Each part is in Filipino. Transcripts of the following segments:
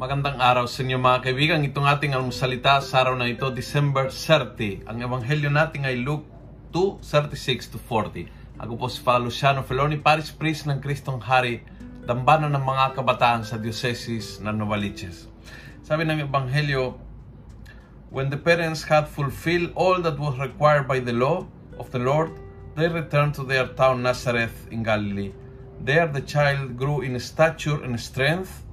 Magandang araw sa inyo mga kaibigan. Itong ating almusalita sa araw na ito, December 30. Ang ebanghelyo natin ay Luke 2, 36 to 40. Ako po si Father Luciano Feloni, Paris Priest ng Kristong Hari, dambana ng mga kabataan sa Diocese ng Novaliches. Sabi ng ebanghelyo, When the parents had fulfilled all that was required by the law of the Lord, they returned to their town Nazareth in Galilee. There the child grew in stature and strength,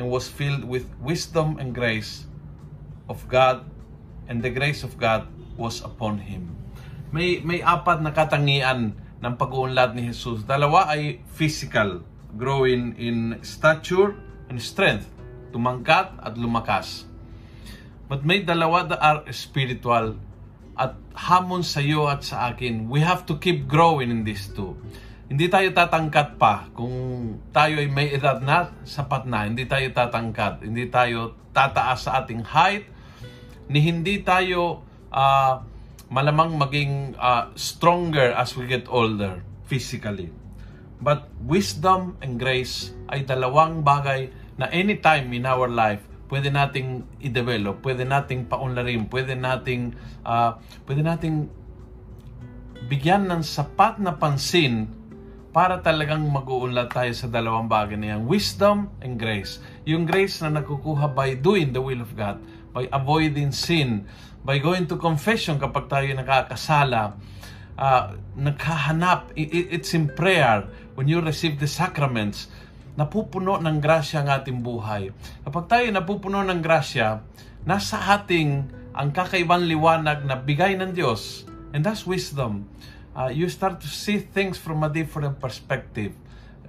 and was filled with wisdom and grace of God, and the grace of God was upon him. May may apat na katangian ng pag-uunlad ni Jesus. Dalawa ay physical, growing in stature and strength, tumangkat at lumakas. But may dalawa that are spiritual at hamon sa iyo at sa akin. We have to keep growing in these two. Hindi tayo tatangkat pa kung tayo ay may edad na, sapat na. Hindi tayo tatangkat. Hindi tayo tataas sa ating height. Ni hindi tayo uh, malamang maging uh, stronger as we get older physically. But wisdom and grace ay dalawang bagay na anytime in our life pwede nating i-develop, pwede nating paunlarin, pwede nating uh, pwede nating bigyan ng sapat na pansin para talagang mag-uunlad tayo sa dalawang bagay na yan. Wisdom and grace. Yung grace na nakukuha by doing the will of God, by avoiding sin, by going to confession kapag tayo nakakasala, uh, naghahanap, it's in prayer, when you receive the sacraments, napupuno ng grasya ang ating buhay. Kapag tayo napupuno ng grasya, nasa ating ang kakaibang liwanag na bigay ng Diyos, and that's wisdom uh, you start to see things from a different perspective.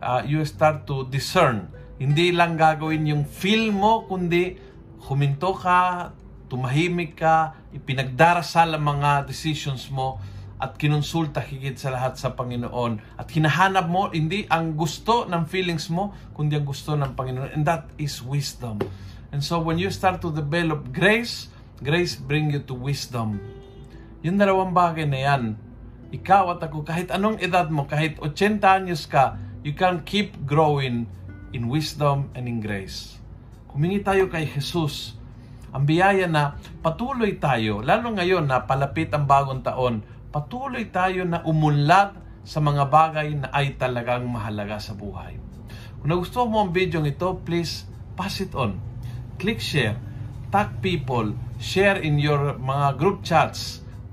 Uh, you start to discern. Hindi lang gagawin yung feel mo, kundi huminto ka, tumahimik ka, ipinagdarasal ang mga decisions mo, at kinonsulta higit sa lahat sa Panginoon. At hinahanap mo hindi ang gusto ng feelings mo, kundi ang gusto ng Panginoon. And that is wisdom. And so when you start to develop grace, grace bring you to wisdom. Yung dalawang bagay na yan, ikaw at ako, kahit anong edad mo, kahit 80 anyos ka, you can keep growing in wisdom and in grace. Humingi tayo kay Jesus. Ang biyaya na patuloy tayo, lalo ngayon na palapit ang bagong taon, patuloy tayo na umunlad sa mga bagay na ay talagang mahalaga sa buhay. Kung nagustuhan mo ang video ito, please pass it on. Click share, tag people, share in your mga group chats,